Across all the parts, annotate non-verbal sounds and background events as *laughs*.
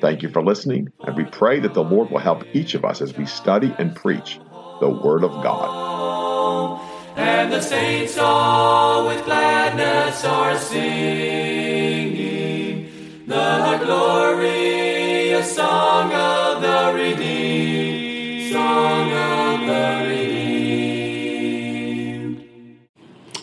Thank you for listening, and we pray that the Lord will help each of us as we study and preach the Word of God. And the saints all with gladness are singing the glorious song of the redeemed, song of the redeemed.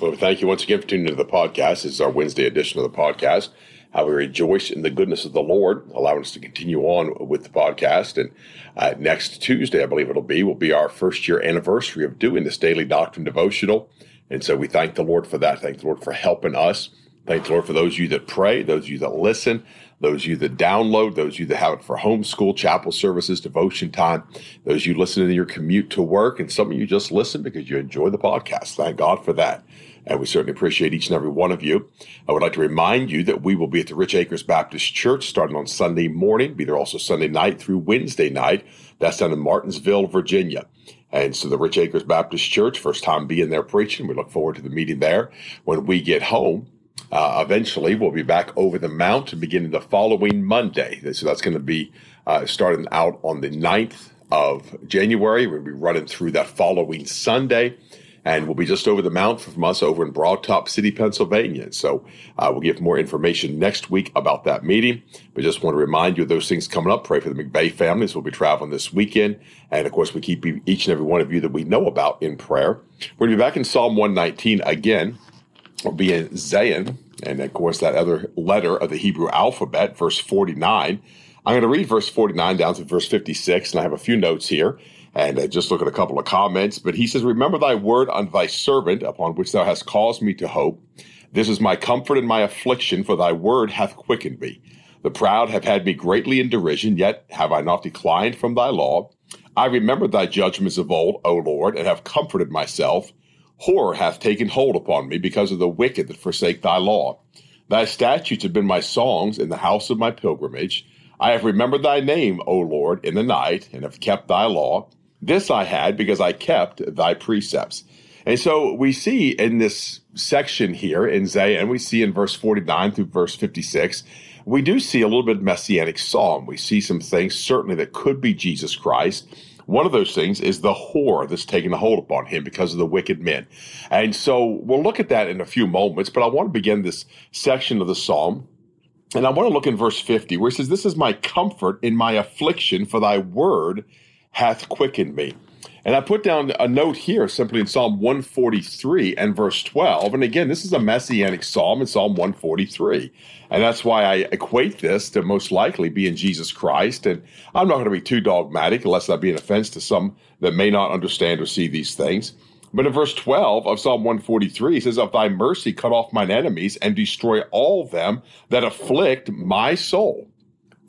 Well, thank you once again for tuning into the podcast. This is our Wednesday edition of the podcast how we rejoice in the goodness of the Lord, allowing us to continue on with the podcast. And uh, next Tuesday, I believe it'll be, will be our first year anniversary of doing this daily doctrine devotional. And so we thank the Lord for that. Thank the Lord for helping us. Thank the Lord for those of you that pray, those of you that listen, those of you that download, those of you that have it for homeschool, chapel services, devotion time, those of you listening in your commute to work, and some of you just listen because you enjoy the podcast. Thank God for that. And we certainly appreciate each and every one of you. I would like to remind you that we will be at the Rich Acres Baptist Church starting on Sunday morning, be there also Sunday night through Wednesday night. That's down in Martinsville, Virginia. And so the Rich Acres Baptist Church, first time being there preaching. We look forward to the meeting there. When we get home, uh, eventually we'll be back over the mountain beginning the following Monday. So that's going to be uh, starting out on the 9th of January. We'll be running through that following Sunday and will be just over the mountain from us over in Broad Top City, Pennsylvania. So uh, we'll give more information next week about that meeting. But just want to remind you of those things coming up. Pray for the McVeigh families. We'll be traveling this weekend. And of course, we keep each and every one of you that we know about in prayer. We're going to be back in Psalm 119 again. We'll be in Zayin, and of course, that other letter of the Hebrew alphabet, verse 49. I'm going to read verse 49 down to verse 56, and I have a few notes here and uh, just look at a couple of comments. But he says, Remember thy word unto thy servant, upon which thou hast caused me to hope. This is my comfort in my affliction, for thy word hath quickened me. The proud have had me greatly in derision, yet have I not declined from thy law. I remember thy judgments of old, O Lord, and have comforted myself. Horror hath taken hold upon me because of the wicked that forsake thy law. Thy statutes have been my songs in the house of my pilgrimage. I have remembered thy name, O Lord, in the night, and have kept thy law. This I had because I kept thy precepts. And so we see in this section here in Zay, and we see in verse 49 through verse 56, we do see a little bit of messianic psalm. We see some things certainly that could be Jesus Christ. One of those things is the horror that's taken a hold upon him because of the wicked men. And so we'll look at that in a few moments, but I want to begin this section of the psalm. And I want to look in verse 50 where it says, This is my comfort in my affliction, for thy word hath quickened me. And I put down a note here simply in Psalm 143 and verse 12. And again, this is a messianic psalm in Psalm 143. And that's why I equate this to most likely being Jesus Christ. And I'm not going to be too dogmatic unless I be an offense to some that may not understand or see these things. But in verse 12 of Psalm 143, he says, Of thy mercy cut off mine enemies and destroy all them that afflict my soul.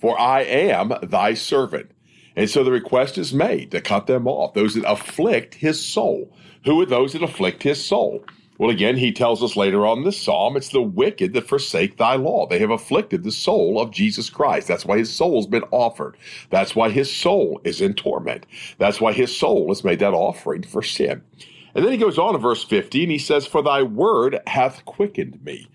For I am thy servant. And so the request is made to cut them off, those that afflict his soul. Who are those that afflict his soul? Well, again, he tells us later on this psalm, it's the wicked that forsake thy law. They have afflicted the soul of Jesus Christ. That's why his soul's been offered. That's why his soul is in torment. That's why his soul has made that offering for sin. And then he goes on to verse 50 and he says, For thy word hath quickened me.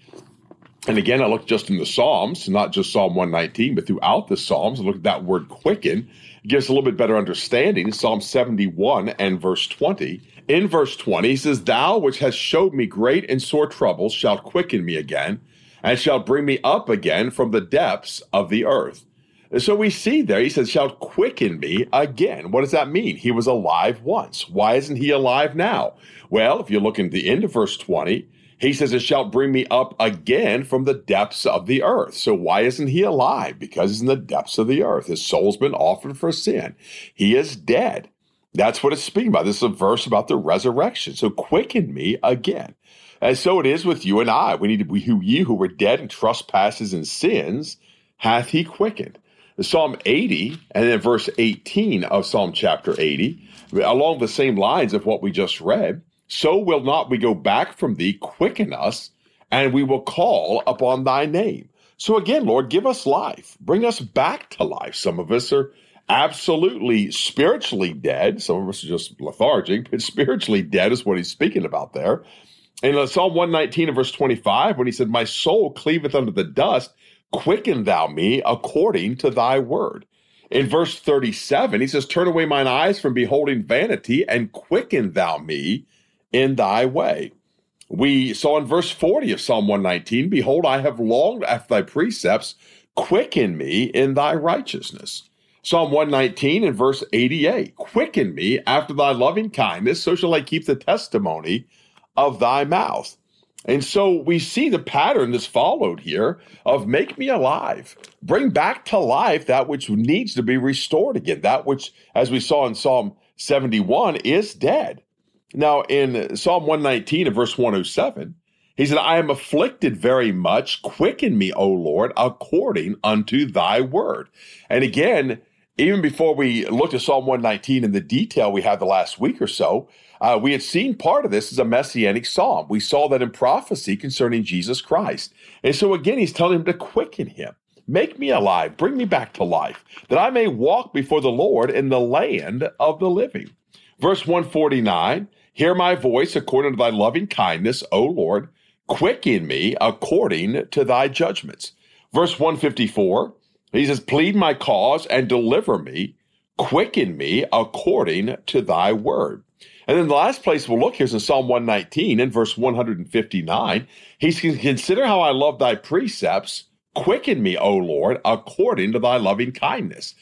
And again, I looked just in the Psalms, not just Psalm 119, but throughout the Psalms, I looked at that word quicken gives a little bit better understanding. Psalm 71 and verse 20. In verse 20, he says, Thou which hast showed me great and sore troubles shalt quicken me again, and shalt bring me up again from the depths of the earth. And so we see there, he says, shalt quicken me again. What does that mean? He was alive once. Why isn't he alive now? Well, if you look in the end of verse 20, he says, It shall bring me up again from the depths of the earth. So why isn't he alive? Because he's in the depths of the earth. His soul's been offered for sin. He is dead. That's what it's speaking about. This is a verse about the resurrection. So quicken me again. And so it is with you and I. We need to be who ye who were dead in trespasses and sins hath he quickened. Psalm 80 and then verse 18 of Psalm chapter 80, along the same lines of what we just read. So will not we go back from thee, quicken us, and we will call upon thy name. So again, Lord, give us life. Bring us back to life. Some of us are absolutely spiritually dead. Some of us are just lethargic, but *laughs* spiritually dead is what he's speaking about there. In uh, Psalm 119 and verse 25, when he said, My soul cleaveth unto the dust, quicken thou me according to thy word. In verse 37, he says, Turn away mine eyes from beholding vanity and quicken thou me in thy way. We saw in verse 40 of Psalm 119, Behold, I have longed after thy precepts, quicken me in thy righteousness. Psalm 119 and verse 88, Quicken me after thy loving kindness, so shall I keep the testimony of thy mouth. And so we see the pattern that's followed here of make me alive, bring back to life that which needs to be restored again, that which, as we saw in Psalm 71, is dead. Now, in Psalm 119 and verse 107, he said, I am afflicted very much. Quicken me, O Lord, according unto thy word. And again, even before we looked at Psalm 119 in the detail we had the last week or so, uh, we had seen part of this as a messianic psalm. We saw that in prophecy concerning Jesus Christ. And so again, he's telling him to quicken him. Make me alive, bring me back to life, that I may walk before the Lord in the land of the living. Verse 149 Hear my voice according to thy loving kindness, O Lord. Quicken me according to thy judgments. Verse 154 He says, Plead my cause and deliver me. Quicken me according to thy word. And then the last place we'll look here is in Psalm 119 in verse 159. He says, Consider how I love thy precepts. Quicken me, O Lord, according to thy loving kindness.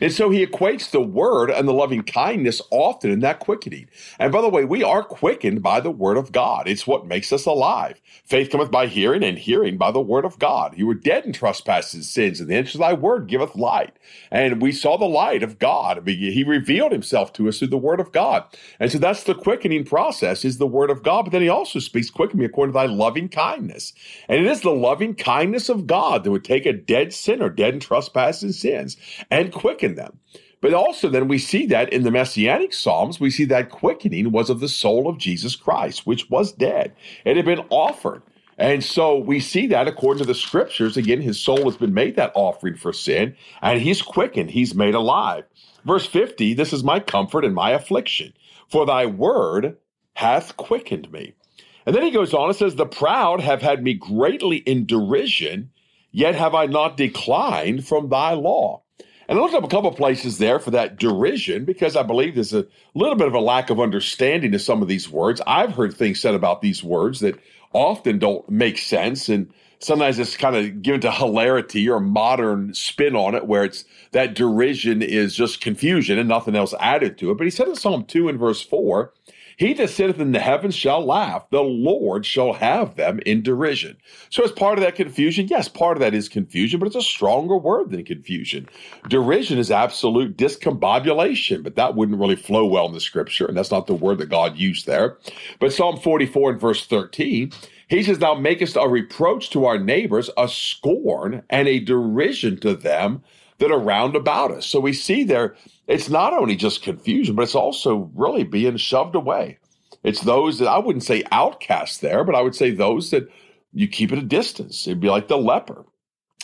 And so he equates the word and the loving kindness often in that quickening. And by the way, we are quickened by the word of God. It's what makes us alive. Faith cometh by hearing, and hearing by the word of God. You were dead in trespasses and sins, and the entrance of thy word giveth light. And we saw the light of God. He revealed himself to us through the word of God. And so that's the quickening process, is the word of God. But then he also speaks, quicken me according to thy loving kindness. And it is the loving kindness of God that would take a dead sinner, dead in trespasses and sins, and quicken quicken them. But also, then we see that in the Messianic Psalms, we see that quickening was of the soul of Jesus Christ, which was dead. It had been offered. And so we see that according to the scriptures. Again, his soul has been made that offering for sin, and he's quickened, he's made alive. Verse 50 This is my comfort and my affliction, for thy word hath quickened me. And then he goes on and says, The proud have had me greatly in derision, yet have I not declined from thy law. And I looked up a couple places there for that derision because I believe there's a little bit of a lack of understanding of some of these words. I've heard things said about these words that often don't make sense. And sometimes it's kind of given to hilarity or modern spin on it where it's that derision is just confusion and nothing else added to it. But he said in Psalm 2 and verse 4, he that sitteth in the heavens shall laugh. The Lord shall have them in derision. So, as part of that confusion, yes, part of that is confusion, but it's a stronger word than confusion. Derision is absolute discombobulation, but that wouldn't really flow well in the scripture, and that's not the word that God used there. But Psalm 44 and verse 13, he says, Thou makest a reproach to our neighbors, a scorn and a derision to them that are round about us. So we see there, it's not only just confusion, but it's also really being shoved away. It's those that I wouldn't say outcasts there, but I would say those that you keep at a distance. It'd be like the leper.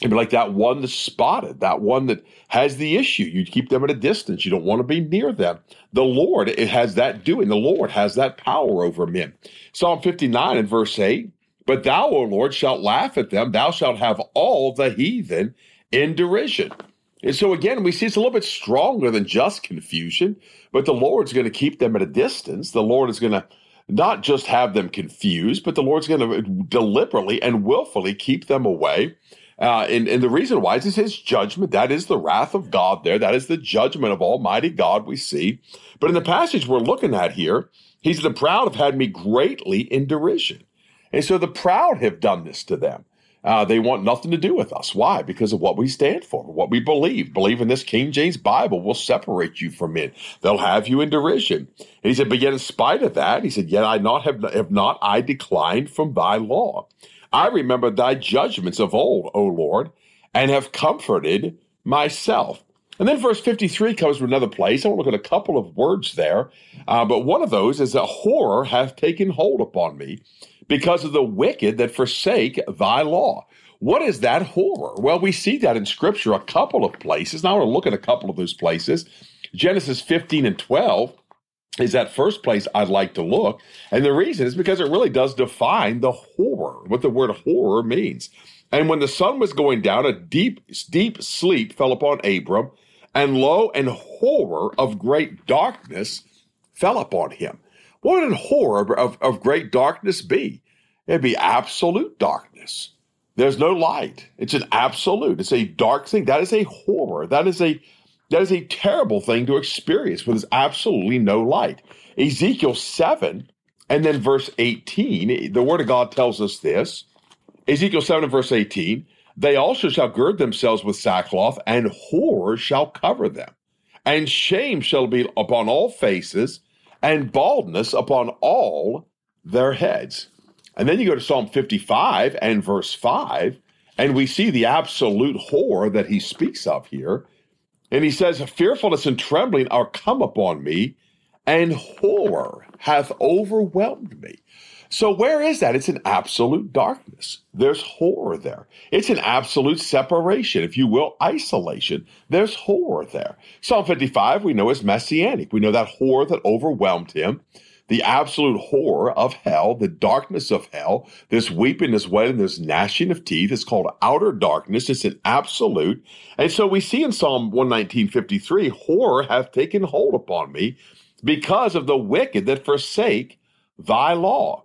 It'd be like that one that's spotted, that one that has the issue. You keep them at a distance. You don't want to be near them. The Lord, it has that doing. The Lord has that power over men. Psalm 59 and verse 8 But thou, O Lord, shalt laugh at them. Thou shalt have all the heathen in derision. And so again, we see it's a little bit stronger than just confusion, but the Lord's going to keep them at a distance. The Lord is going to not just have them confused, but the Lord's going to deliberately and willfully keep them away. Uh, and, and the reason why is his judgment. That is the wrath of God there. That is the judgment of Almighty God we see. But in the passage we're looking at here, he's the proud have had me greatly in derision. And so the proud have done this to them. Uh, they want nothing to do with us. Why? Because of what we stand for, what we believe. Believe in this King James Bible will separate you from men. They'll have you in derision. And he said, but yet in spite of that, he said, yet I not have, have not I declined from thy law. I remember thy judgments of old, O Lord, and have comforted myself. And then verse 53 comes to another place. I want to look at a couple of words there. Uh, but one of those is that horror hath taken hold upon me because of the wicked that forsake thy law. What is that horror? Well, we see that in Scripture a couple of places. Now to look at a couple of those places. Genesis 15 and 12 is that first place I'd like to look. And the reason is because it really does define the horror, what the word horror means. And when the sun was going down, a deep, deep sleep fell upon Abram, and lo, and horror of great darkness fell upon him. What would a horror of, of great darkness be? It'd be absolute darkness. There's no light. It's an absolute. It's a dark thing. That is a horror. That is a that is a terrible thing to experience when there's absolutely no light. Ezekiel 7 and then verse 18, the word of God tells us this. Ezekiel 7 and verse 18, they also shall gird themselves with sackcloth, and horror shall cover them, and shame shall be upon all faces, and baldness upon all their heads. And then you go to Psalm 55 and verse 5, and we see the absolute horror that he speaks of here. And he says, Fearfulness and trembling are come upon me, and horror hath overwhelmed me. So, where is that? It's an absolute darkness. There's horror there. It's an absolute separation, if you will, isolation. There's horror there. Psalm 55, we know, is messianic. We know that horror that overwhelmed him, the absolute horror of hell, the darkness of hell, this weeping, this wailing, this gnashing of teeth. It's called outer darkness. It's an absolute. And so we see in Psalm 119, 53, horror hath taken hold upon me because of the wicked that forsake thy law.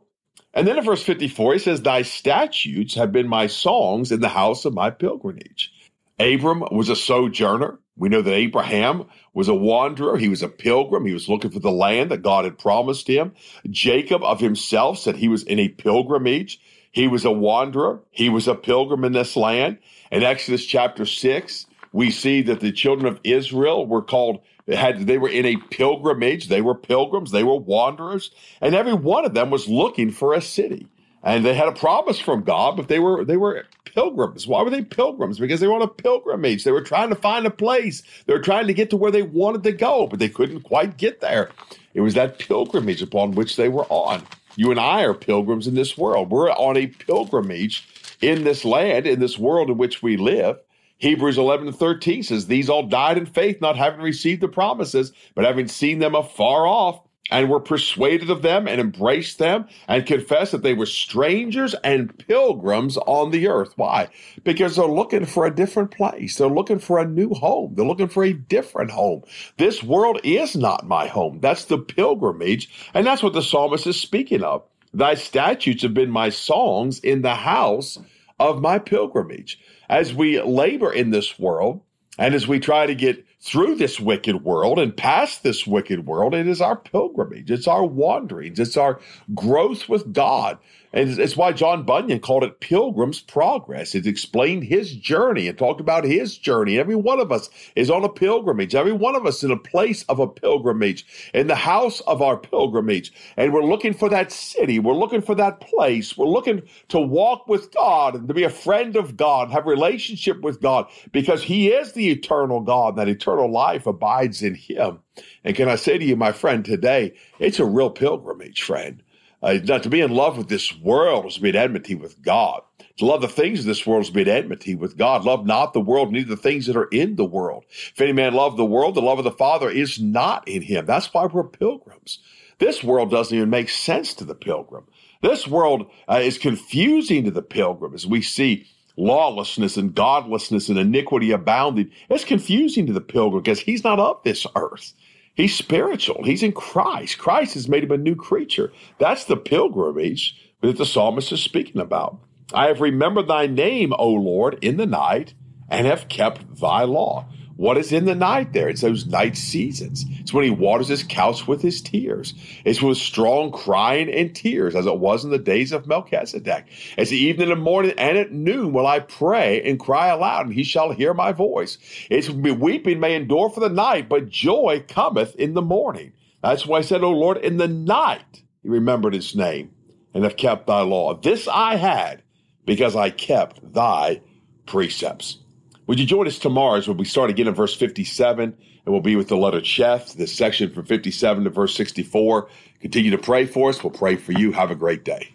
And then in verse 54, he says, Thy statutes have been my songs in the house of my pilgrimage. Abram was a sojourner. We know that Abraham was a wanderer. He was a pilgrim. He was looking for the land that God had promised him. Jacob of himself said he was in a pilgrimage. He was a wanderer. He was a pilgrim in this land. In Exodus chapter 6, we see that the children of Israel were called had they were in a pilgrimage. They were pilgrims. They were wanderers, and every one of them was looking for a city. And they had a promise from God, but they were they were pilgrims. Why were they pilgrims? Because they were on a pilgrimage. They were trying to find a place. They were trying to get to where they wanted to go, but they couldn't quite get there. It was that pilgrimage upon which they were on. You and I are pilgrims in this world. We're on a pilgrimage in this land, in this world in which we live. Hebrews 11 and 13 says, These all died in faith, not having received the promises, but having seen them afar off, and were persuaded of them and embraced them and confessed that they were strangers and pilgrims on the earth. Why? Because they're looking for a different place. They're looking for a new home. They're looking for a different home. This world is not my home. That's the pilgrimage. And that's what the psalmist is speaking of. Thy statutes have been my songs in the house of my pilgrimage as we labor in this world and as we try to get through this wicked world and past this wicked world, it is our pilgrimage, it's our wanderings, it's our growth with God. And it's why John Bunyan called it Pilgrim's Progress. It explained his journey and talked about his journey. Every one of us is on a pilgrimage. Every one of us in a place of a pilgrimage, in the house of our pilgrimage. And we're looking for that city. We're looking for that place. We're looking to walk with God and to be a friend of God, have relationship with God because he is the eternal God. That eternal life abides in him. And can I say to you, my friend, today, it's a real pilgrimage, friend. Uh, not to be in love with this world is to be at enmity with God. To love the things of this world is to be at enmity with God. Love not the world, neither the things that are in the world. If any man love the world, the love of the Father is not in him. That's why we're pilgrims. This world doesn't even make sense to the pilgrim. This world uh, is confusing to the pilgrim as we see lawlessness and godlessness and iniquity abounding. It's confusing to the pilgrim because he's not of this earth. He's spiritual. He's in Christ. Christ has made him a new creature. That's the pilgrimage that the psalmist is speaking about. I have remembered thy name, O Lord, in the night, and have kept thy law. What is in the night there? It's those night seasons. It's when he waters his couch with his tears. It's with strong crying and tears, as it was in the days of Melchizedek. It's the evening and morning and at noon will I pray and cry aloud, and he shall hear my voice. It's weeping may endure for the night, but joy cometh in the morning. That's why I said, O Lord, in the night he remembered his name and have kept thy law. This I had because I kept thy precepts. Would you join us tomorrow as we start again in verse 57 and we'll be with the letter Cheth, this section from 57 to verse 64. Continue to pray for us. We'll pray for you. Have a great day.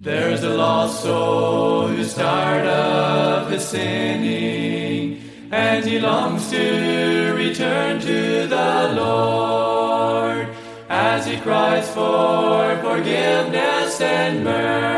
There's a lost soul who's tired of his sinning, and he longs to return to the Lord as he cries for forgiveness and mercy.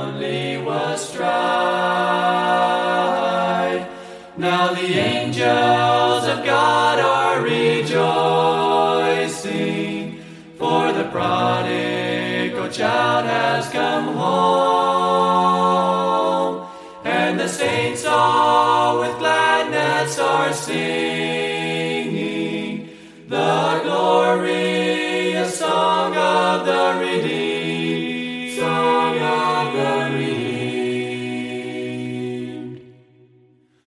The angels of God are rejoicing for the prodigal child has come home,